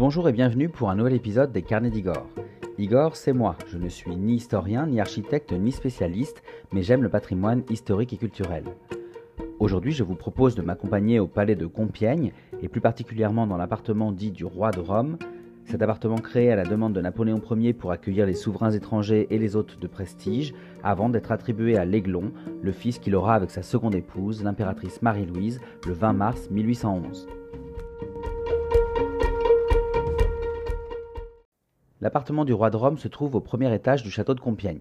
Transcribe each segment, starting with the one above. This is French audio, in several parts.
Bonjour et bienvenue pour un nouvel épisode des Carnets d'Igor. Igor, c'est moi. Je ne suis ni historien, ni architecte, ni spécialiste, mais j'aime le patrimoine historique et culturel. Aujourd'hui, je vous propose de m'accompagner au palais de Compiègne, et plus particulièrement dans l'appartement dit du roi de Rome. Cet appartement créé à la demande de Napoléon Ier pour accueillir les souverains étrangers et les hôtes de prestige, avant d'être attribué à l'Aiglon, le fils qu'il aura avec sa seconde épouse, l'impératrice Marie-Louise, le 20 mars 1811. L'appartement du roi de Rome se trouve au premier étage du château de Compiègne.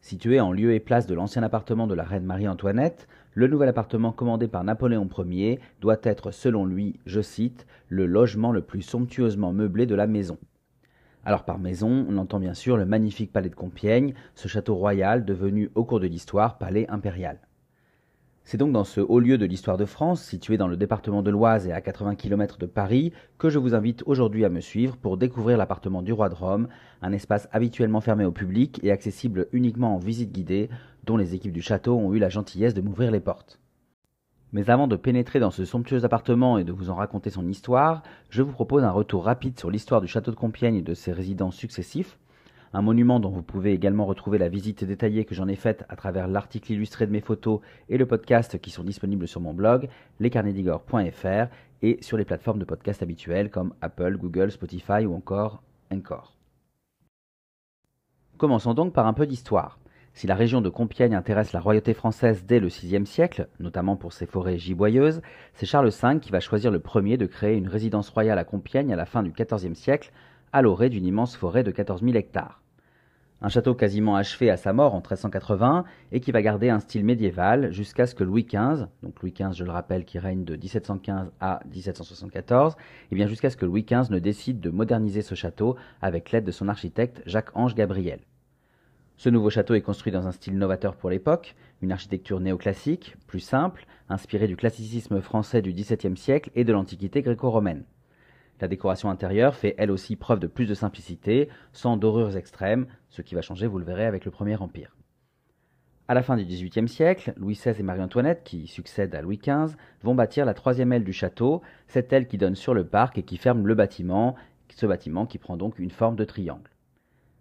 Situé en lieu et place de l'ancien appartement de la reine Marie-Antoinette, le nouvel appartement commandé par Napoléon Ier doit être, selon lui, je cite, le logement le plus somptueusement meublé de la maison. Alors par maison, on entend bien sûr le magnifique palais de Compiègne, ce château royal devenu au cours de l'histoire palais impérial. C'est donc dans ce haut lieu de l'histoire de France, situé dans le département de l'Oise et à 80 km de Paris, que je vous invite aujourd'hui à me suivre pour découvrir l'appartement du roi de Rome, un espace habituellement fermé au public et accessible uniquement en visite guidée, dont les équipes du château ont eu la gentillesse de m'ouvrir les portes. Mais avant de pénétrer dans ce somptueux appartement et de vous en raconter son histoire, je vous propose un retour rapide sur l'histoire du château de Compiègne et de ses résidents successifs, un monument dont vous pouvez également retrouver la visite détaillée que j'en ai faite à travers l'article illustré de mes photos et le podcast qui sont disponibles sur mon blog, lescarnedigor.fr et sur les plateformes de podcast habituelles comme Apple, Google, Spotify ou encore Encore. Commençons donc par un peu d'histoire. Si la région de Compiègne intéresse la royauté française dès le VIe siècle, notamment pour ses forêts giboyeuses, c'est Charles V qui va choisir le premier de créer une résidence royale à Compiègne à la fin du XIVe siècle, à l'orée d'une immense forêt de 14 000 hectares. Un château quasiment achevé à sa mort en 1380 et qui va garder un style médiéval jusqu'à ce que Louis XV, donc Louis XV je le rappelle qui règne de 1715 à 1774, et eh bien jusqu'à ce que Louis XV ne décide de moderniser ce château avec l'aide de son architecte Jacques-Ange Gabriel. Ce nouveau château est construit dans un style novateur pour l'époque, une architecture néoclassique, plus simple, inspirée du classicisme français du XVIIe siècle et de l'Antiquité gréco-romaine. La décoration intérieure fait elle aussi preuve de plus de simplicité, sans dorures extrêmes, ce qui va changer, vous le verrez, avec le Premier Empire. À la fin du XVIIIe siècle, Louis XVI et Marie-Antoinette, qui succèdent à Louis XV, vont bâtir la troisième aile du château, cette aile qui donne sur le parc et qui ferme le bâtiment, ce bâtiment qui prend donc une forme de triangle.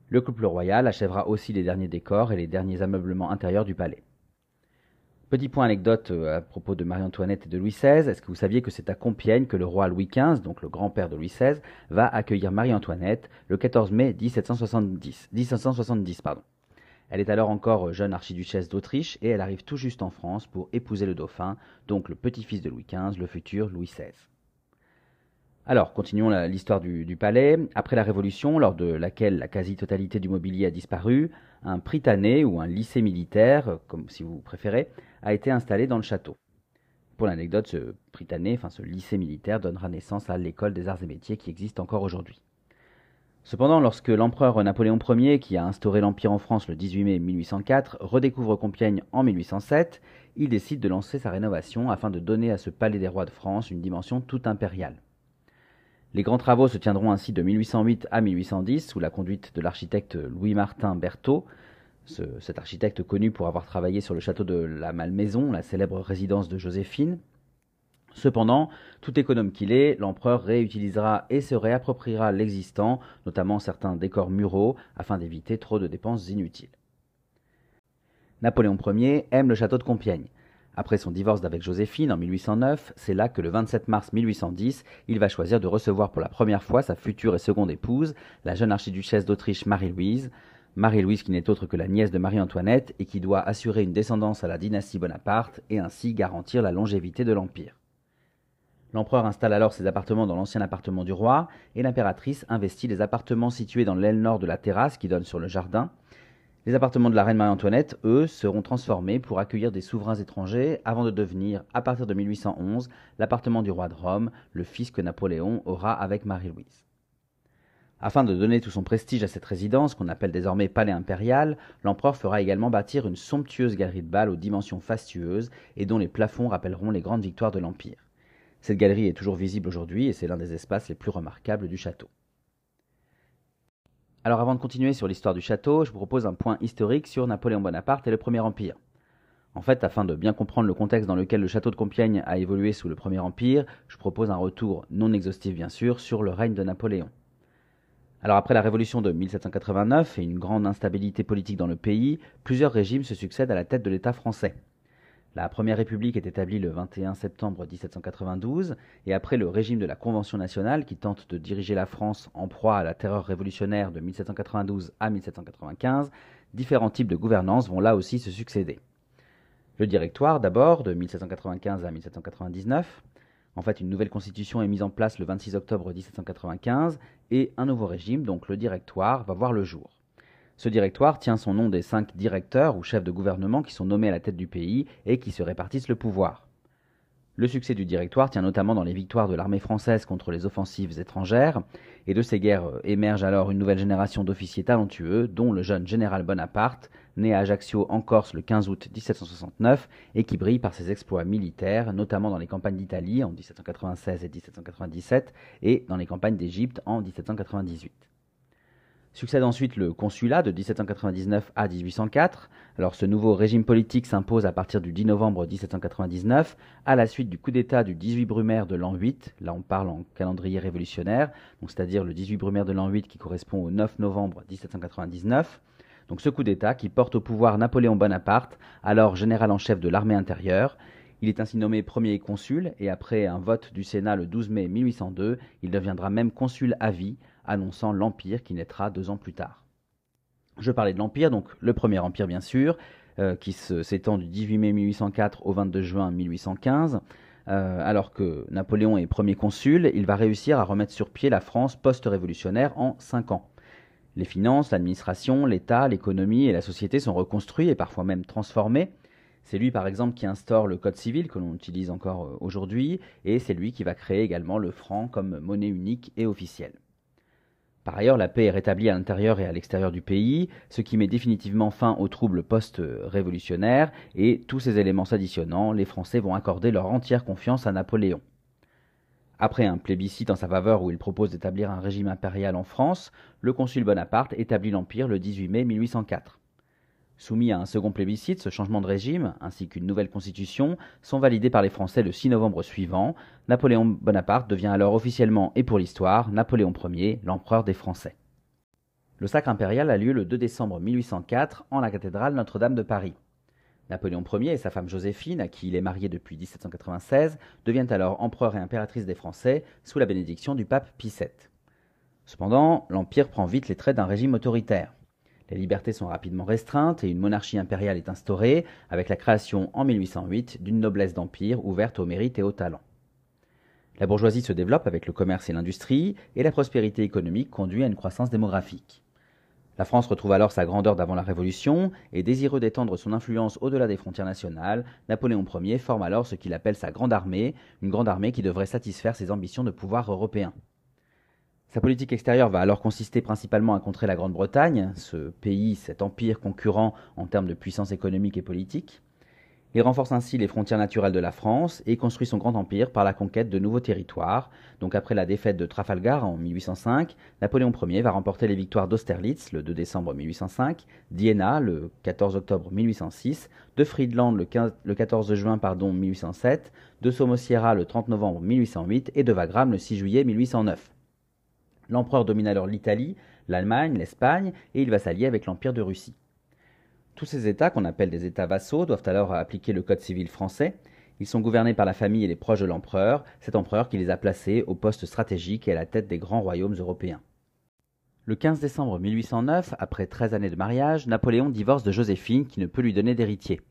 Le couple royal achèvera aussi les derniers décors et les derniers ameublements intérieurs du palais. Petit point anecdote euh, à propos de Marie-Antoinette et de Louis XVI. Est-ce que vous saviez que c'est à Compiègne que le roi Louis XV, donc le grand-père de Louis XVI, va accueillir Marie-Antoinette le 14 mai 1770, 1770 pardon. Elle est alors encore jeune archiduchesse d'Autriche et elle arrive tout juste en France pour épouser le dauphin, donc le petit-fils de Louis XV, le futur Louis XVI. Alors, continuons l'histoire du, palais. Après la Révolution, lors de laquelle la quasi-totalité du mobilier a disparu, un prytanée ou un lycée militaire, comme si vous préférez, a été installé dans le château. Pour l'anecdote, ce prytanée, enfin ce lycée militaire, donnera naissance à l'école des arts et métiers qui existe encore aujourd'hui. Cependant, lorsque l'empereur Napoléon Ier, qui a instauré l'Empire en France le 18 mai 1804, redécouvre Compiègne en 1807, il décide de lancer sa rénovation afin de donner à ce palais des rois de France une dimension toute impériale. Les grands travaux se tiendront ainsi de 1808 à 1810 sous la conduite de l'architecte Louis-Martin Berthaud, cet architecte connu pour avoir travaillé sur le château de la Malmaison, la célèbre résidence de Joséphine. Cependant, tout économe qu'il est, l'empereur réutilisera et se réappropriera l'existant, notamment certains décors muraux, afin d'éviter trop de dépenses inutiles. Napoléon Ier aime le château de Compiègne. Après son divorce d'avec Joséphine en 1809, c'est là que le 27 mars 1810, il va choisir de recevoir pour la première fois sa future et seconde épouse, la jeune archiduchesse d'Autriche Marie-Louise. Marie-Louise qui n'est autre que la nièce de Marie-Antoinette et qui doit assurer une descendance à la dynastie Bonaparte et ainsi garantir la longévité de l'Empire. L'empereur installe alors ses appartements dans l'ancien appartement du roi et l'impératrice investit les appartements situés dans l'aile nord de la terrasse qui donne sur le jardin. Les appartements de la reine Marie-Antoinette, eux, seront transformés pour accueillir des souverains étrangers avant de devenir, à partir de 1811, l'appartement du roi de Rome, le fils que Napoléon aura avec Marie-Louise. Afin de donner tout son prestige à cette résidence, qu'on appelle désormais palais impérial, l'empereur fera également bâtir une somptueuse galerie de bal aux dimensions fastueuses et dont les plafonds rappelleront les grandes victoires de l'Empire. Cette galerie est toujours visible aujourd'hui et c'est l'un des espaces les plus remarquables du château. Alors avant de continuer sur l'histoire du château, je vous propose un point historique sur Napoléon Bonaparte et le Premier Empire. En fait, afin de bien comprendre le contexte dans lequel le château de Compiègne a évolué sous le Premier Empire, je propose un retour non exhaustif bien sûr sur le règne de Napoléon. Alors après la révolution de 1789 et une grande instabilité politique dans le pays, plusieurs régimes se succèdent à la tête de l'État français. La Première République est établie le 21 septembre 1792 et après le régime de la Convention nationale qui tente de diriger la France en proie à la terreur révolutionnaire de 1792 à 1795, différents types de gouvernance vont là aussi se succéder. Le Directoire, d'abord, de 1795 à 1799. En fait, une nouvelle constitution est mise en place le 26 octobre 1795 et un nouveau régime, donc le Directoire, va voir le jour. Ce directoire tient son nom des cinq directeurs ou chefs de gouvernement qui sont nommés à la tête du pays et qui se répartissent le pouvoir. Le succès du Directoire tient notamment dans les victoires de l'armée française contre les offensives étrangères, et de ces guerres euh, émerge alors une nouvelle génération d'officiers talentueux, dont le jeune général Bonaparte, né à Ajaccio en Corse le 15 août 1769, et qui brille par ses exploits militaires, notamment dans les campagnes d'Italie en 1796 et 1797, et dans les campagnes d'Égypte en 1798. Succède ensuite le consulat de 1799 à 1804. Alors ce nouveau régime politique s'impose à partir du 10 novembre 1799 à la suite du coup d'État du 18 Brumaire de l'an 8. Là on parle en calendrier révolutionnaire, c'est-à-dire le 18 Brumaire de l'an 8 qui correspond au 9 novembre 1799. Donc ce coup d'État qui porte au pouvoir Napoléon Bonaparte, alors général en chef de l'armée intérieure. Il est ainsi nommé premier consul et après un vote du Sénat le 12 mai 1802, il deviendra même consul à vie annonçant l'Empire qui naîtra deux ans plus tard. Je parlais de l'Empire, donc le premier Empire bien sûr, euh, qui s'étend du 18 mai 1804 au 22 juin 1815. Euh, alors que Napoléon est premier consul, il va réussir à remettre sur pied la France post-révolutionnaire en cinq ans. Les finances, l'administration, l'État, l'économie et la société sont reconstruits et parfois même transformés. C'est lui par exemple qui instaure le code civil que l'on utilise encore euh, aujourd'hui et c'est lui qui va créer également le franc comme monnaie unique et officielle. Par ailleurs, la paix est rétablie à l'intérieur et à l'extérieur du pays, ce qui met définitivement fin aux troubles post-révolutionnaires, et tous ces éléments s'additionnant, les Français vont accorder leur entière confiance à Napoléon. Après un plébiscite en sa faveur où il propose d'établir un régime impérial en France, le consul Bonaparte établit l'Empire le 18 mai 1804. Soumis à un second plébiscite, ce changement de régime, ainsi qu'une nouvelle constitution, sont validés par les Français le 6 novembre suivant. Napoléon Bonaparte devient alors officiellement et pour l'histoire Napoléon Ier, l'empereur des Français. Le sacre impérial a lieu le 2 décembre 1804 en la cathédrale Notre-Dame de Paris. Napoléon Ier et sa femme Joséphine, à qui il est marié depuis 1796, deviennent alors empereur et impératrice des Français sous la bénédiction du pape Pie VII. Cependant, l'Empire prend vite les traits d'un régime autoritaire. Les libertés sont rapidement restreintes et une monarchie impériale est instaurée avec la création en 1808 d'une noblesse d'empire ouverte au mérite et au talent. La bourgeoisie se développe avec le commerce et l'industrie et la prospérité économique conduit à une croissance démographique. La France retrouve alors sa grandeur d'avant la Révolution et désireux d'étendre son influence au-delà des frontières nationales, Napoléon Ier forme alors ce qu'il appelle sa grande armée, une grande armée qui devrait satisfaire ses ambitions de pouvoir européen. Sa politique extérieure va alors consister principalement à contrer la Grande-Bretagne, ce pays, cet empire concurrent en termes de puissance économique et politique. Il renforce ainsi les frontières naturelles de la France et construit son grand empire par la conquête de nouveaux territoires. Donc après la défaite de Trafalgar en 1805, Napoléon Ier va remporter les victoires d'Austerlitz le 2 décembre 1805, d'Iéna le 14 octobre 1806, de Friedland le, 14 juin pardon, 1807, de Somosierra le 30 novembre 1808 et de Wagram le 6 juillet 1809. L'empereur domine alors l'Italie, l'Allemagne, l'Espagne, et il va s'allier avec l'Empire de Russie. Tous ces États, qu'on appelle des États vassaux, doivent alors appliquer le Code civil français. Ils sont gouvernés par la famille et les proches de l'empereur, cet empereur qui les a placés au poste stratégique et à la tête des grands royaumes européens. Le 15 décembre 1809, après 13 années de mariage, Napoléon divorce de Joséphine qui ne peut lui donner d'héritier.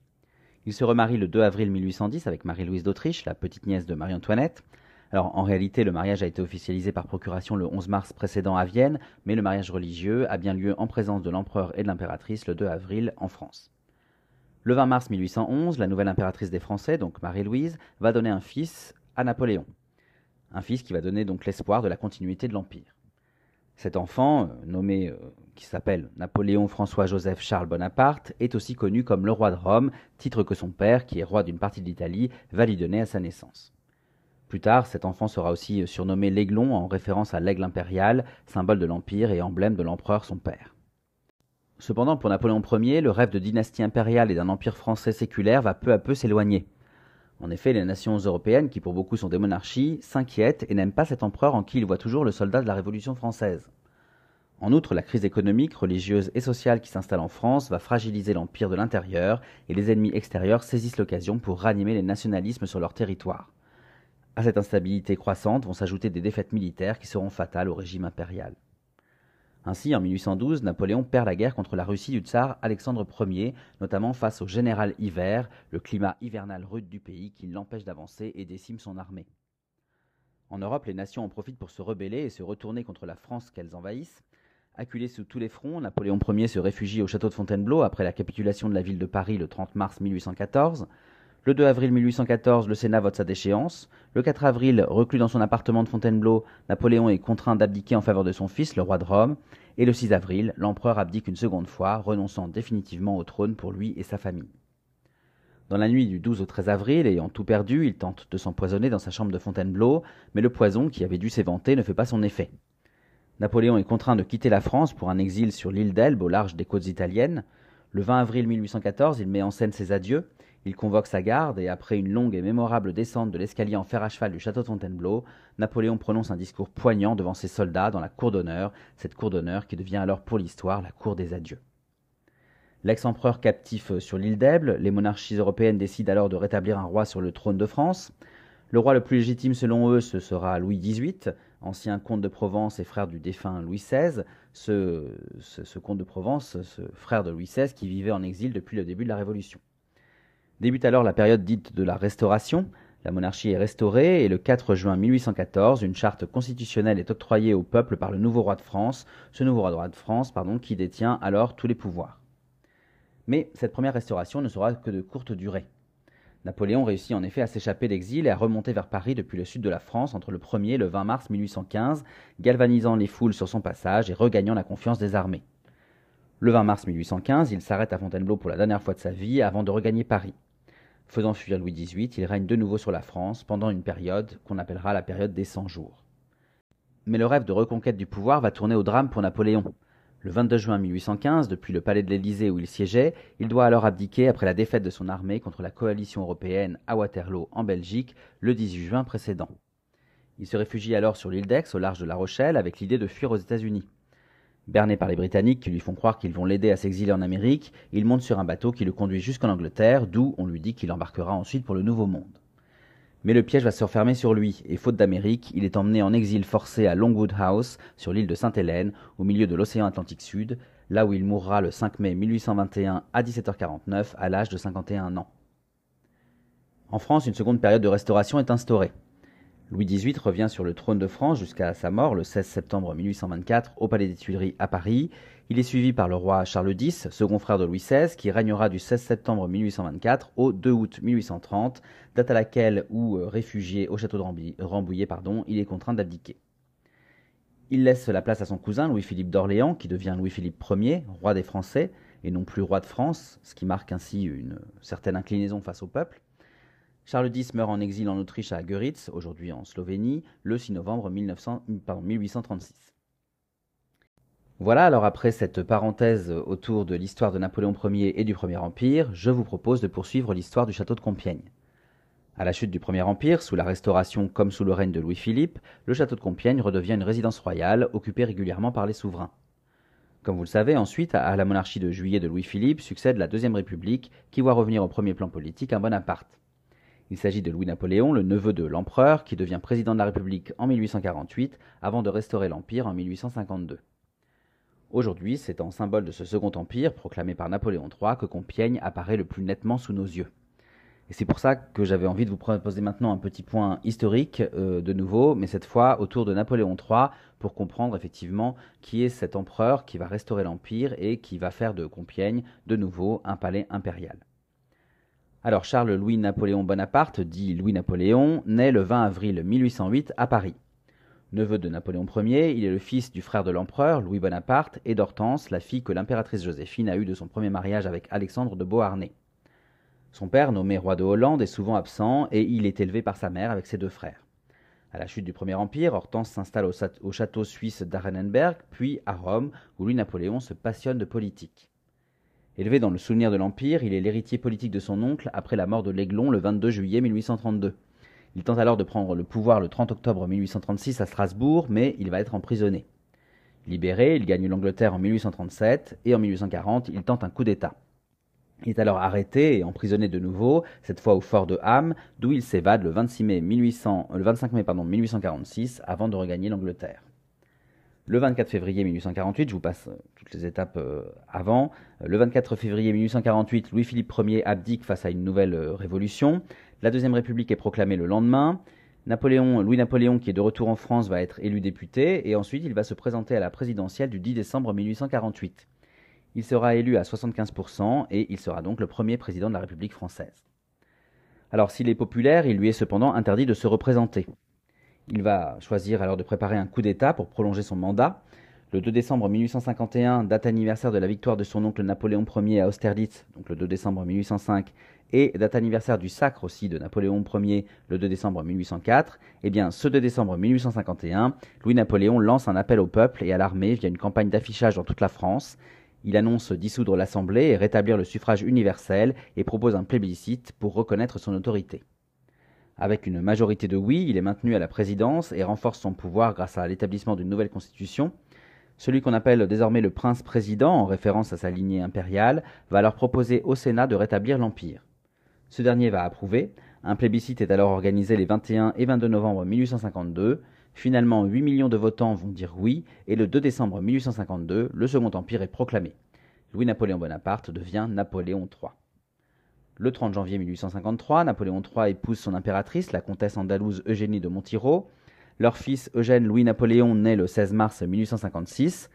Il se remarie le 2 avril 1810 avec Marie-Louise d'Autriche, la petite nièce de Marie-Antoinette. Alors en réalité, le mariage a été officialisé par procuration le 11 mars précédent à Vienne, mais le mariage religieux a bien lieu en présence de l'empereur et de l'impératrice le 2 avril en France. Le 20 mars 1811, la nouvelle impératrice des Français, donc Marie-Louise, va donner un fils à Napoléon. Un fils qui va donner donc l'espoir de la continuité de l'Empire. Cet enfant, euh, nommé, euh, qui s'appelle Napoléon François-Joseph Charles Bonaparte, est aussi connu comme le roi de Rome, titre que son père, qui est roi d'une partie de l'Italie, va lui donner à sa naissance. Plus tard, cet enfant sera aussi surnommé l'Aiglon en référence à l'aigle impérial, symbole de l'Empire et emblème de l'empereur son père. Cependant, pour Napoléon Ier, le rêve de dynastie impériale et d'un empire français séculaire va peu à peu s'éloigner. En effet, les nations européennes, qui pour beaucoup sont des monarchies, s'inquiètent et n'aiment pas cet empereur en qui ils voient toujours le soldat de la Révolution française. En outre, la crise économique, religieuse et sociale qui s'installe en France va fragiliser l'empire de l'intérieur et les ennemis extérieurs saisissent l'occasion pour ranimer les nationalismes sur leur territoire. À cette instabilité croissante vont s'ajouter des défaites militaires qui seront fatales au régime impérial. Ainsi, en 1812, Napoléon perd la guerre contre la Russie du tsar Alexandre Ier, notamment face au général hiver, le climat hivernal rude du pays qui l'empêche d'avancer et décime son armée. En Europe, les nations en profitent pour se rebeller et se retourner contre la France qu'elles envahissent. Acculé sous tous les fronts, Napoléon Ier se réfugie au château de Fontainebleau après la capitulation de la ville de Paris le 30 mars 1814. Le 2 avril 1814, le Sénat vote sa déchéance. Le 4 avril, reclus dans son appartement de Fontainebleau, Napoléon est contraint d'abdiquer en faveur de son fils, le roi de Rome. Et le 6 avril, l'empereur abdique une seconde fois, renonçant définitivement au trône pour lui et sa famille. Dans la nuit du 12 au 13 avril, ayant tout perdu, il tente de s'empoisonner dans sa chambre de Fontainebleau, mais le poison, qui avait dû s'éventer, ne fait pas son effet. Napoléon est contraint de quitter la France pour un exil sur l'île d'Elbe au large des côtes italiennes. Le 20 avril 1814, il met en scène ses adieux. Il convoque sa garde et après une longue et mémorable descente de l'escalier en fer à cheval du château de Fontainebleau, Napoléon prononce un discours poignant devant ses soldats dans la cour d'honneur, cette cour d'honneur qui devient alors pour l'histoire la cour des adieux. L'ex-empereur captif sur l'île d'Elbe, les monarchies européennes décident alors de rétablir un roi sur le trône de France. Le roi le plus légitime selon eux, ce sera Louis XVIII, ancien comte de Provence et frère du défunt Louis XVI. Ce, ce comte de Provence, ce frère de Louis XVI qui vivait en exil depuis le début de la Révolution. Débute alors la période dite de la Restauration. La monarchie est restaurée et le 4 juin 1814, une charte constitutionnelle est octroyée au peuple par le nouveau roi de France, ce nouveau roi de France pardon, qui détient alors tous les pouvoirs. Mais cette première restauration ne sera que de courte durée. Napoléon réussit en effet à s'échapper d'exil et à remonter vers Paris depuis le sud de la France entre le 1er et le 20 mars 1815, galvanisant les foules sur son passage et regagnant la confiance des armées. Le 20 mars 1815, il s'arrête à Fontainebleau pour la dernière fois de sa vie avant de regagner Paris. Faisant fuir Louis XVIII, il règne de nouveau sur la France pendant une période qu'on appellera la période des Cent jours. Mais le rêve de reconquête du pouvoir va tourner au drame pour Napoléon. Le 22 juin 1815, depuis le palais de l'Élysée où il siégeait, il doit alors abdiquer après la défaite de son armée contre la coalition européenne à Waterloo en Belgique le 18 juin précédent. Il se réfugie alors sur l'île d'Aix au large de La Rochelle avec l'idée de fuir aux États-Unis. Berné par les Britanniques qui lui font croire qu'ils vont l'aider à s'exiler en Amérique, il monte sur un bateau qui le conduit jusqu'en Angleterre, d'où on lui dit qu'il embarquera ensuite pour le Nouveau Monde. Mais le piège va se refermer sur lui, et faute d'Amérique, il est emmené en exil forcé à Longwood House, sur l'île de Sainte-Hélène, au milieu de l'océan Atlantique Sud, là où il mourra le 5 mai 1821 à 17h49 à l'âge de 51 ans. En France, une seconde période de restauration est instaurée. Louis XVIII revient sur le trône de France jusqu'à sa mort le 16 septembre 1824 au Palais des Tuileries à Paris. Il est suivi par le roi Charles X, second frère de Louis XVI, qui régnera du 16 septembre 1824 au 2 août 1830, date à laquelle, ou euh, réfugié au château de Rambouillet, pardon, il est contraint d'abdiquer. Il laisse la place à son cousin Louis-Philippe d'Orléans, qui devient Louis-Philippe Ier, roi des Français, et non plus roi de France, ce qui marque ainsi une certaine inclinaison face au peuple. Charles X meurt en exil en Autriche à Göritz, aujourd'hui en Slovénie, le 6 novembre 1836. Voilà, alors après cette parenthèse autour de l'histoire de Napoléon Ier et du Premier Empire, je vous propose de poursuivre l'histoire du château de Compiègne. À la chute du Premier Empire, sous la Restauration comme sous le règne de Louis-Philippe, le château de Compiègne redevient une résidence royale occupée régulièrement par les souverains. Comme vous le savez, ensuite, à la monarchie de juillet de Louis-Philippe succède la Deuxième République, qui voit revenir au premier plan politique un Bonaparte. Il s'agit de Louis-Napoléon, le neveu de l'empereur, qui devient président de la République en 1848 avant de restaurer l'Empire en 1852. Aujourd'hui, c'est en symbole de ce second empire, proclamé par Napoléon III, que Compiègne apparaît le plus nettement sous nos yeux. Et c'est pour ça que j'avais envie de vous proposer maintenant un petit point historique euh, de nouveau, mais cette fois autour de Napoléon III, pour comprendre effectivement qui est cet empereur qui va restaurer l'Empire et qui va faire de Compiègne de nouveau un palais impérial. Alors Charles-Louis Napoléon Bonaparte, dit Louis-Napoléon, naît le 20 avril 1808 à Paris. Neveu de Napoléon Ier, il est le fils du frère de l'empereur, Louis Bonaparte, et d'Hortense, la fille que l'impératrice Joséphine a eue de son premier mariage avec Alexandre de Beauharnais. Son père, nommé roi de Hollande, est souvent absent et il est élevé par sa mère avec ses deux frères. À la chute du Premier Empire, Hortense s'installe au, château suisse d'Arenenberg, puis à Rome, où Louis-Napoléon se passionne de politique. Élevé dans le souvenir de l'Empire, il est l'héritier politique de son oncle après la mort de l'Aiglon le 22 juillet 1832. Il tente alors de prendre le pouvoir le 30 octobre 1836 à Strasbourg, mais il va être emprisonné. Libéré, il gagne l'Angleterre en 1837 et en 1840, il tente un coup d'État. Il est alors arrêté et emprisonné de nouveau, cette fois au fort de Ham, d'où il s'évade le, 26 mai 1800, le 25 mai pardon, 1846 avant de regagner l'Angleterre. Le 24 février 1848, je vous passe euh, toutes les étapes euh, avant. Euh, le 24 février 1848, Louis-Philippe Ier abdique face à une nouvelle révolution. La Deuxième République est proclamée le lendemain. Napoléon, Louis-Napoléon, qui est de retour en France, va être élu député et ensuite il va se présenter à la présidentielle du 10 décembre 1848. Il sera élu à 75% et il sera donc le premier président de la République française. Alors s'il est populaire, il lui est cependant interdit de se représenter. Il va choisir alors de préparer un coup d'État pour prolonger son mandat. Le 2 décembre 1851, date anniversaire de la victoire de son oncle Napoléon Ier à Austerlitz, donc le 2 décembre 1805, et date anniversaire du sacre aussi de Napoléon Ier le 2 décembre 1804, eh bien ce 2 décembre 1851, Louis-Napoléon lance un appel au peuple et à l'armée via une campagne d'affichage dans toute la France. Il annonce dissoudre l'Assemblée et rétablir le suffrage universel et propose un plébiscite pour reconnaître son autorité. Avec une majorité de oui, il est maintenu à la présidence et renforce son pouvoir grâce à l'établissement d'une nouvelle constitution. Celui qu'on appelle désormais le prince-président, en référence à sa lignée impériale, va alors proposer au Sénat de rétablir l'Empire. Ce dernier va approuver. Un plébiscite est alors organisé les 21 et 22 novembre 1852. Finalement, 8 millions de votants vont dire oui, et le 2 décembre 1852, le Second Empire est proclamé. Louis-Napoléon Bonaparte devient Napoléon III. Le 30 janvier 1853, Napoléon III épouse son impératrice, la comtesse andalouse Eugénie de Montiro. Leur fils Eugène Louis-Napoléon naît le 16 mars 1856.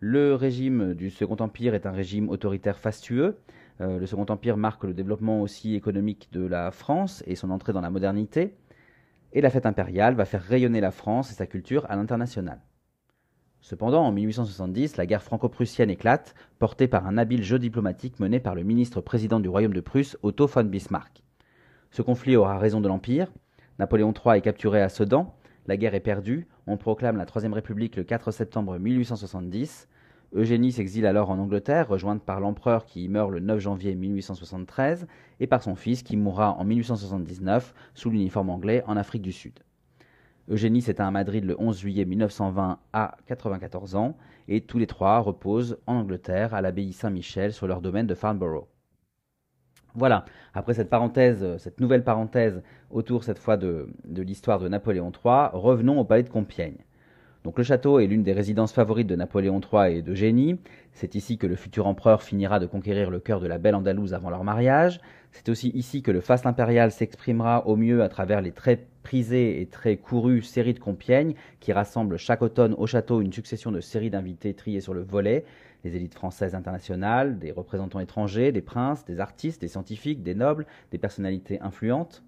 Le régime du Second Empire est un régime autoritaire fastueux. Euh, le Second Empire marque le développement aussi économique de la France et son entrée dans la modernité. Et la fête impériale va faire rayonner la France et sa culture à l'international. Cependant, en 1870, la guerre franco-prussienne éclate, portée par un habile jeu diplomatique mené par le ministre-président du Royaume de Prusse, Otto von Bismarck. Ce conflit aura raison de l'Empire. Napoléon III est capturé à Sedan. La guerre est perdue. On proclame la Troisième République le 4 septembre 1870. Eugénie s'exile alors en Angleterre, rejointe par l'empereur qui meurt le 9 janvier 1873, et par son fils qui mourra en 1879 sous l'uniforme anglais en Afrique du Sud. Eugénie s'éteint à Madrid le 11 juillet 1920 à 94 ans, et tous les trois reposent en Angleterre à l'abbaye Saint-Michel sur leur domaine de Farnborough. Voilà, après cette parenthèse, cette nouvelle parenthèse autour cette fois de, de l'histoire de Napoléon III, revenons au palais de Compiègne. Donc le château est l'une des résidences favorites de Napoléon III et d'Eugénie. C'est ici que le futur empereur finira de conquérir le cœur de la belle Andalouse avant leur mariage. C'est aussi ici que le faste impérial s'exprimera au mieux à travers les très prisées et très courues séries de Compiègne qui rassemblent chaque automne au château une succession de séries d'invités triés sur le volet, des élites françaises internationales, des représentants étrangers, des princes, des artistes, des scientifiques, des nobles, des personnalités influentes.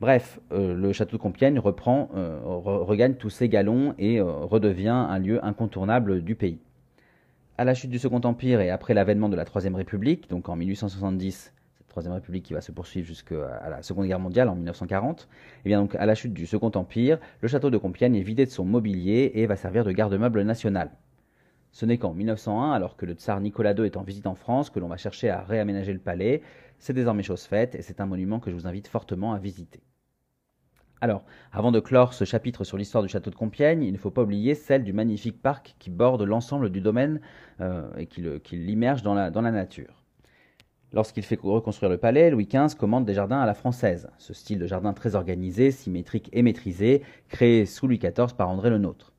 Bref, euh, le château de Compiègne reprend, euh, regagne tous ses galons et euh, redevient un lieu incontournable du pays. À la chute du Second Empire et après l'avènement de la Troisième République, donc en 1870, Troisième République qui va se poursuivre jusqu'à la Seconde Guerre mondiale en 1940, et eh bien donc à la chute du Second Empire, le château de Compiègne est vidé de son mobilier et va servir de garde-meuble national. Ce n'est qu'en 1901, alors que le tsar Nicolas II est en visite en France, que l'on va chercher à réaménager le palais. C'est désormais chose faite et c'est un monument que je vous invite fortement à visiter. Alors, avant de clore ce chapitre sur l'histoire du château de Compiègne, il ne faut pas oublier celle du magnifique parc qui borde l'ensemble du domaine euh, et qui l'immerge dans la nature. Lorsqu'il fait reconstruire le palais, Louis XV commande des jardins à la française, ce style de jardin très organisé, symétrique et maîtrisé, créé sous Louis XIV par André le Nôtre.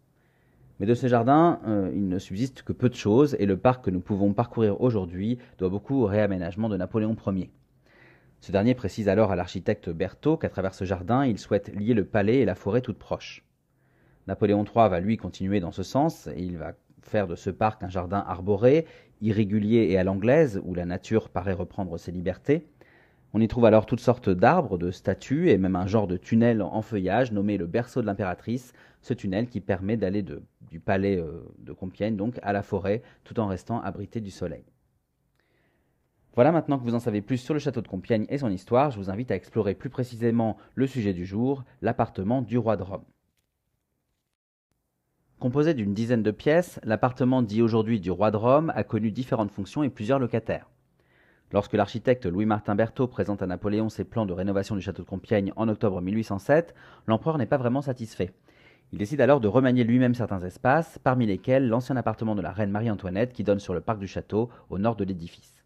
Mais de ces jardins, euh, il ne subsiste que peu de choses, et le parc que nous pouvons parcourir aujourd'hui doit beaucoup au réaménagement de Napoléon Ier. Ce dernier précise alors à l'architecte Berthaud qu'à travers ce jardin, il souhaite lier le palais et la forêt toute proche. Napoléon III va lui continuer dans ce sens, et il va faire de ce parc un jardin arboré, irrégulier et à l'anglaise, où la nature paraît reprendre ses libertés. On y trouve alors toutes sortes d'arbres, de statues et même un genre de tunnel en feuillage nommé le berceau de l'impératrice, ce tunnel qui permet d'aller du palais euh, de Compiègne donc à la forêt tout en restant abrité du soleil. Voilà maintenant que vous en savez plus sur le château de Compiègne et son histoire, je vous invite à explorer plus précisément le sujet du jour, l'appartement du roi de Rome. Composé d'une dizaine de pièces, l'appartement dit aujourd'hui du roi de Rome a connu différentes fonctions et plusieurs locataires. Lorsque l'architecte Louis-Martin Berthaud présente à Napoléon ses plans de rénovation du château de Compiègne en octobre 1807, l'empereur n'est pas vraiment satisfait. Il décide alors de remanier lui-même certains espaces, parmi lesquels l'ancien appartement de la reine Marie-Antoinette qui donne sur le parc du château, au nord de l'édifice.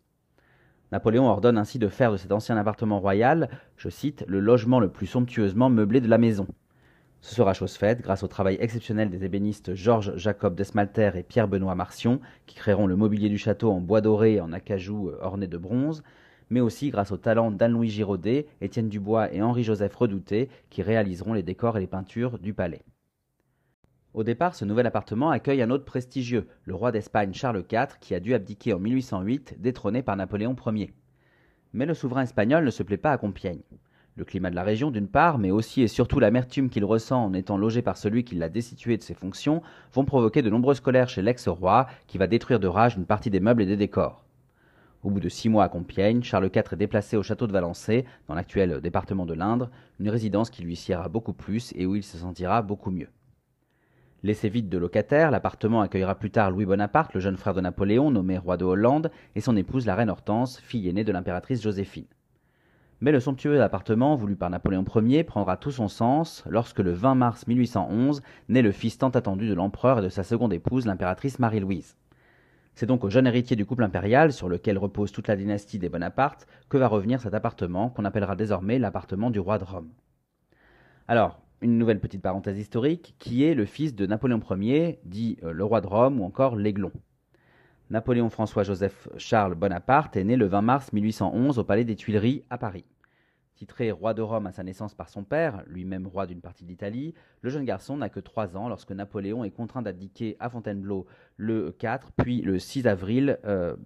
Napoléon ordonne ainsi de faire de cet ancien appartement royal, je cite, le logement le plus somptueusement meublé de la maison. Ce sera chose faite grâce au travail exceptionnel des ébénistes Georges Jacob Desmalter et Pierre-Benoît Marcion, qui créeront le mobilier du château en bois doré et en acajou euh, orné de bronze, mais aussi grâce au talent d'Anne-Louis Giraudet, Étienne Dubois et Henri-Joseph Redouté, qui réaliseront les décors et les peintures du palais. Au départ, ce nouvel appartement accueille un hôte prestigieux, le roi d'Espagne Charles IV, qui a dû abdiquer en 1808, détrôné par Napoléon Ier. Mais le souverain espagnol ne se plaît pas à Compiègne. Le climat de la région d'une part, mais aussi et surtout l'amertume qu'il ressent en étant logé par celui qui l'a destitué de ses fonctions, vont provoquer de nombreuses colères chez l'ex-roi, qui va détruire de rage une partie des meubles et des décors. Au bout de six mois à Compiègne, Charles IV est déplacé au château de Valençay, dans l'actuel département de l'Indre, une résidence qui lui siera beaucoup plus et où il se sentira beaucoup mieux. Laissé vide de locataires, l'appartement accueillera plus tard Louis Bonaparte, le jeune frère de Napoléon, nommé roi de Hollande, et son épouse la reine Hortense, fille aînée de l'impératrice Joséphine. Mais le somptueux appartement voulu par Napoléon Ier prendra tout son sens lorsque le 20 mars 1811 naît le fils tant attendu de l'empereur et de sa seconde épouse, l'impératrice Marie-Louise. C'est donc au jeune héritier du couple impérial, sur lequel repose toute la dynastie des Bonaparte, que va revenir cet appartement qu'on appellera désormais l'appartement du roi de Rome. Alors, une nouvelle petite parenthèse historique, qui est le fils de Napoléon Ier, dit euh, le roi de Rome ou encore l'Aiglon. Napoléon François-Joseph Charles Bonaparte est né le 20 mars 1811 au Palais des Tuileries à Paris. Titré roi de Rome à sa naissance par son père, lui-même roi d'une partie d'Italie, le jeune garçon n'a que trois ans lorsque Napoléon est contraint d'abdiquer à Fontainebleau le 4 puis le 6 avril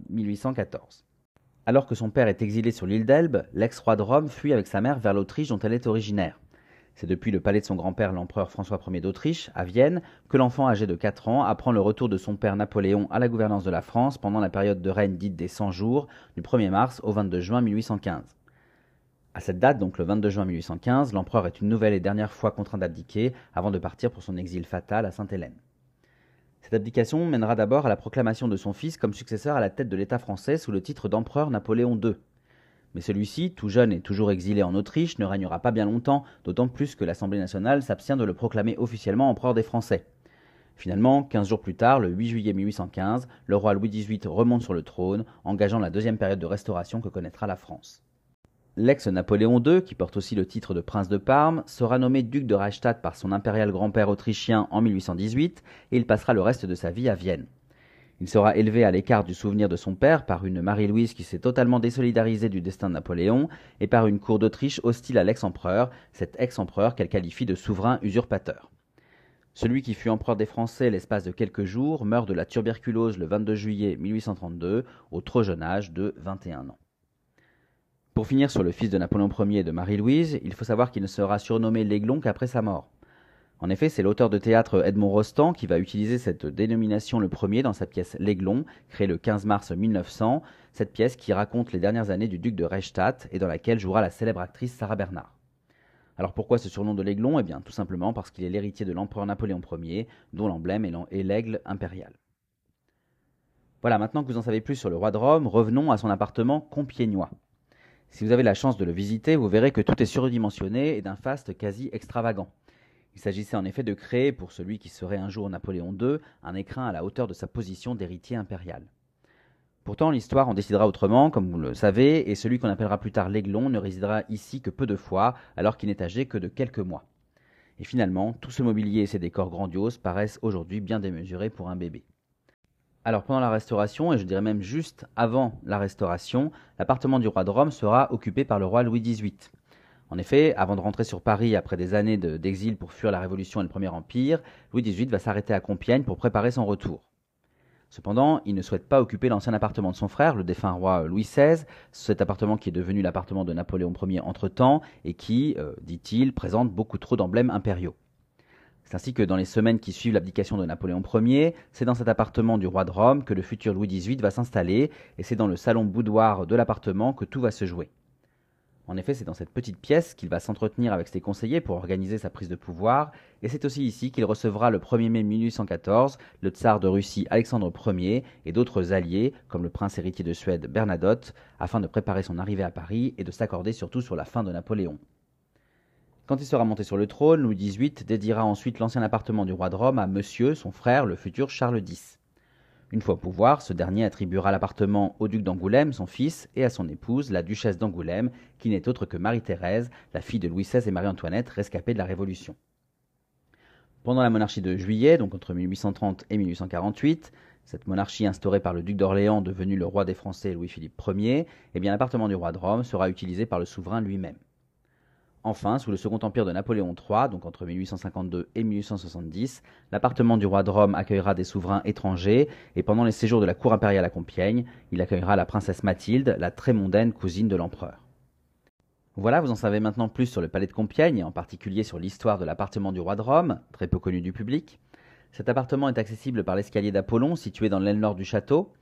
1814. Euh, Alors que son père est exilé sur l'île d'Elbe, l'ex-roi de Rome fuit avec sa mère vers l'Autriche dont elle est originaire. C'est depuis le palais de son grand-père, l'empereur François Ier d'Autriche, à Vienne, que l'enfant âgé de 4 ans apprend le retour de son père Napoléon à la gouvernance de la France pendant la période de règne dite des 100 jours, du 1er mars au 22 juin 1815. À cette date, donc le 22 juin 1815, l'empereur est une nouvelle et dernière fois contraint d'abdiquer avant de partir pour son exil fatal à Sainte-Hélène. Cette abdication mènera d'abord à la proclamation de son fils comme successeur à la tête de l'État français sous le titre d'empereur Napoléon II. Mais celui-ci, tout jeune et toujours exilé en Autriche, ne régnera pas bien longtemps, d'autant plus que l'Assemblée nationale s'abstient de le proclamer officiellement empereur des Français. Finalement, 15 jours plus tard, le 8 juillet 1815, le roi Louis XVIII remonte sur le trône, engageant la deuxième période de restauration que connaîtra la France. L'ex-Napoléon II, qui porte aussi le titre de prince de Parme, sera nommé duc de Reichstadt par son impérial grand-père autrichien en 1818 et il passera le reste de sa vie à Vienne. Il sera élevé à l'écart du souvenir de son père par une Marie-Louise qui s'est totalement désolidarisée du destin de Napoléon et par une cour d'Autriche hostile à l'ex-empereur, cet ex-empereur qu'elle qualifie de souverain usurpateur. Celui qui fut empereur des Français l'espace de quelques jours meurt de la tuberculose le 22 juillet 1832 au trop jeune âge de 21 ans. Pour finir sur le fils de Napoléon Ier et de Marie-Louise, il faut savoir qu'il ne sera surnommé l'Aiglon qu'après sa mort. En effet, c'est l'auteur de théâtre Edmond Rostand qui va utiliser cette dénomination le premier dans sa pièce L'Aiglon, créée le 15 mars 1900, cette pièce qui raconte les dernières années du duc de Reichstadt et dans laquelle jouera la célèbre actrice Sarah Bernard. Alors pourquoi ce surnom de l'Aiglon? Eh bien tout simplement parce qu'il est l'héritier de l'empereur Napoléon Ier, dont l'emblème est l'aigle impérial. Voilà, maintenant que vous en savez plus sur le roi de Rome, revenons à son appartement compiègnois. Si vous avez la chance de le visiter, vous verrez que tout est surdimensionné et d'un faste quasi extravagant. Il s'agissait en effet de créer, pour celui qui serait un jour Napoléon II, un écrin à la hauteur de sa position d'héritier impérial. Pourtant, l'histoire en décidera autrement, comme vous le savez, et celui qu'on appellera plus tard l'Aiglon ne résidera ici que peu de fois, alors qu'il n'est âgé que de quelques mois. Et finalement, tout ce mobilier et ces décors grandioses paraissent aujourd'hui bien démesurés pour un bébé. Alors pendant la restauration, et je dirais même juste avant la restauration, l'appartement du roi de Rome sera occupé par le roi Louis XVIII. En effet, avant de rentrer sur Paris après des années d'exil pour fuir la Révolution et le Premier Empire, Louis XVIII va s'arrêter à Compiègne pour préparer son retour. Cependant, il ne souhaite pas occuper l'ancien appartement de son frère, le défunt roi Louis XVI, cet appartement qui est devenu l'appartement de Napoléon Ier entre-temps et qui, euh, dit-il, présente beaucoup trop d'emblèmes impériaux. C'est ainsi que dans les semaines qui suivent l'abdication de Napoléon Ier, c'est dans cet appartement du roi de Rome que le futur Louis XVIII va s'installer, et c'est dans le salon boudoir de l'appartement que tout va se jouer. En effet, c'est dans cette petite pièce qu'il va s'entretenir avec ses conseillers pour organiser sa prise de pouvoir, et c'est aussi ici qu'il recevra le 1er mai 1814 le tsar de Russie Alexandre Ier et d'autres alliés, comme le prince héritier de Suède Bernadotte, afin de préparer son arrivée à Paris et de s'accorder surtout sur la fin de Napoléon. Quand il sera monté sur le trône, Louis XVIII dédiera ensuite l'ancien appartement du roi de Rome à Monsieur, son frère, le futur Charles X. Une fois au pouvoir, ce dernier attribuera l'appartement au duc d'Angoulême, son fils, et à son épouse, la duchesse d'Angoulême, qui n'est autre que Marie-Thérèse, la fille de Louis XVI et Marie-Antoinette, rescapée de la Révolution. Pendant la monarchie de Juillet, donc entre 1830 et 1848, cette monarchie instaurée par le duc d'Orléans, devenu le roi des Français Louis-Philippe Ier, eh bien l'appartement du roi de Rome sera utilisé par le souverain lui-même. Enfin, sous le Second Empire de Napoléon III, donc entre 1852 et 1870, l'appartement du roi de Rome accueillera des souverains étrangers et pendant les séjours de la cour impériale à Compiègne, il accueillera la princesse Mathilde, la très mondaine cousine de l'empereur. Voilà, vous en savez maintenant plus sur le palais de Compiègne et en particulier sur l'histoire de l'appartement du roi de Rome, très peu connu du public. Cet appartement est accessible par l'escalier d'Apollon situé dans l'aile nord du château.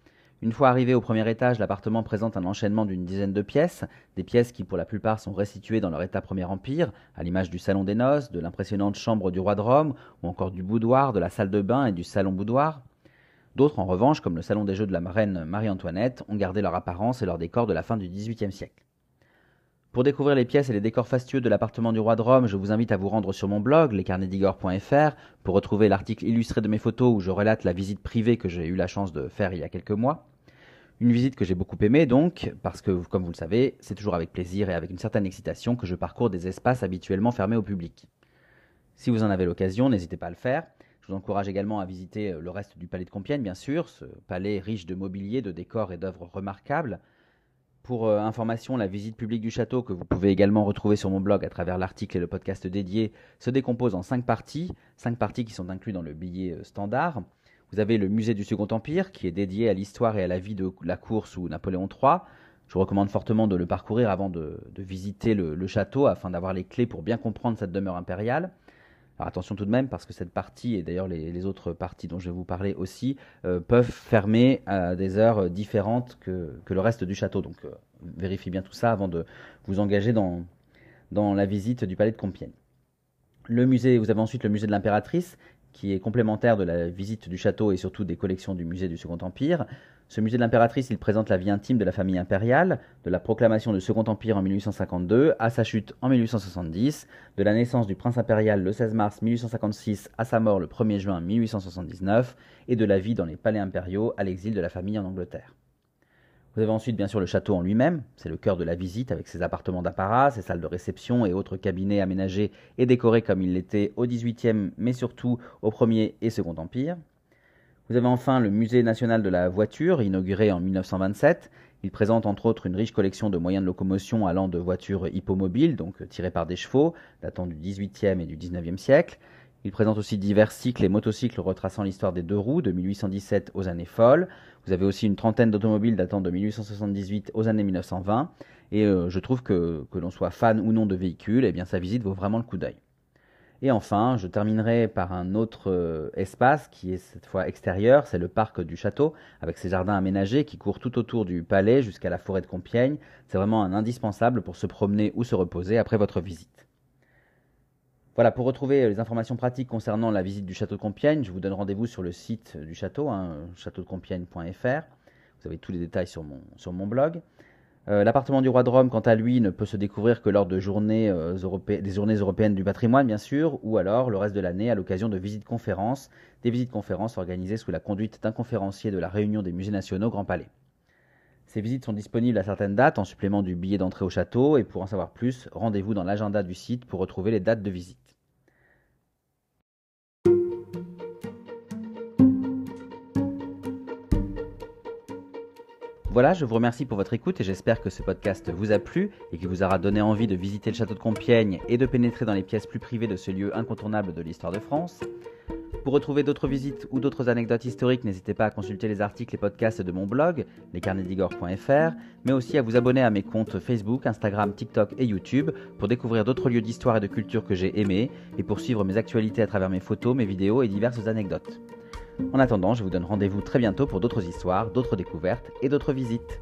Une fois arrivé au premier étage, l'appartement présente un enchaînement d'une dizaine de pièces, des pièces qui pour la plupart sont restituées dans leur état Premier Empire, à l'image du salon des noces, de l'impressionnante chambre du roi de Rome, ou encore du boudoir, de la salle de bain et du salon boudoir. D'autres, en revanche, comme le salon des jeux de la reine Marie-Antoinette, ont gardé leur apparence et leur décor de la fin du XVIIIe siècle. Pour découvrir les pièces et les décors fastueux de l'appartement du roi de Rome, je vous invite à vous rendre sur mon blog, lescarnetsdigor.fr, pour retrouver l'article illustré de mes photos où je relate la visite privée que j'ai eu la chance de faire il y a quelques mois. Une visite que j'ai beaucoup aimée donc, parce que, comme vous le savez, c'est toujours avec plaisir et avec une certaine excitation que je parcours des espaces habituellement fermés au public. Si vous en avez l'occasion, n'hésitez pas à le faire. Je vous encourage également à visiter le reste du palais de Compiègne, bien sûr, ce palais riche de mobilier, de décors et d'œuvres remarquables. Pour euh, information, la visite publique du château, que vous pouvez également retrouver sur mon blog à travers l'article et le podcast dédié, se décompose en cinq parties, cinq parties qui sont incluses dans le billet euh, standard. Vous avez le musée du Second Empire, qui est dédié à l'histoire et à la vie de la cour sous Napoléon III. Je vous recommande fortement de le parcourir avant de, visiter le, château, afin d'avoir les clés pour bien comprendre cette demeure impériale. Alors attention tout de même, parce que cette partie, et d'ailleurs les, autres parties dont je vais vous parler aussi, euh, peuvent fermer à des heures différentes que, le reste du château. Donc euh, vérifiez bien tout ça avant de vous engager dans, dans la visite du palais de Compiègne. Le musée, vous avez ensuite le musée de l'impératrice, qui est complémentaire de la visite du château et surtout des collections du musée du Second Empire. Ce musée de l'impératrice, il présente la vie intime de la famille impériale, de la proclamation du Second Empire en 1852 à sa chute en 1870, de la naissance du prince impérial le 16 mars 1856 à sa mort le 1er juin 1879, et de la vie dans les palais impériaux à l'exil de la famille en Angleterre. Vous avez ensuite bien sûr le château en lui-même, c'est le cœur de la visite avec ses appartements d'apparat, ses salles de réception et autres cabinets aménagés et décorés comme il l'était au XVIIIe mais surtout au Premier et Second Empire. Vous avez enfin le Musée national de la voiture, inauguré en 1927. Il présente entre autres une riche collection de moyens de locomotion allant de voitures hippomobiles, donc tirées par des chevaux, datant du XVIIIe et du XIXe siècle. Il présente aussi divers cycles et motocycles retraçant l'histoire des deux roues de 1817 aux années folles. Vous avez aussi une trentaine d'automobiles datant de 1878 aux années 1920. Et euh, je trouve que, que l'on soit fan ou non de véhicules, eh bien sa visite vaut vraiment le coup d'œil. Et enfin, je terminerai par un autre euh, espace qui est cette fois extérieur, c'est le parc du château, avec ses jardins aménagés qui courent tout autour du palais jusqu'à la forêt de Compiègne. C'est vraiment un indispensable pour se promener ou se reposer après votre visite. Voilà, pour retrouver euh, les informations pratiques concernant la visite du château de Compiègne, je vous donne rendez-vous sur le site du château, hein, châteaudecompiègne.fr. Vous avez tous les détails sur mon, blog. Euh, l'appartement du roi de Rome, quant à lui, ne peut se découvrir que lors euh, des journées européennes du patrimoine, bien sûr, ou alors le reste de l'année à l'occasion de visites conférences, des visites conférences organisées sous la conduite d'un conférencier de la Réunion des musées nationaux Grand Palais. Ces visites sont disponibles à certaines dates en supplément du billet d'entrée au château, et pour en savoir plus, rendez-vous dans l'agenda du site pour retrouver les dates de visite. Voilà, je vous remercie pour votre écoute et j'espère que ce podcast vous a plu et qu'il vous aura donné envie de visiter le château de Compiègne et de pénétrer dans les pièces plus privées de ce lieu incontournable de l'histoire de France. Pour retrouver d'autres visites ou d'autres anecdotes historiques, n'hésitez pas à consulter les articles et podcasts de mon blog, lescarnedigore.fr, mais aussi à vous abonner à mes comptes Facebook, Instagram, TikTok et YouTube pour découvrir d'autres lieux d'histoire et de culture que j'ai aimés et pour suivre mes actualités à travers mes photos, mes vidéos et diverses anecdotes. En attendant, je vous donne rendez-vous très bientôt pour d'autres histoires, d'autres découvertes et d'autres visites.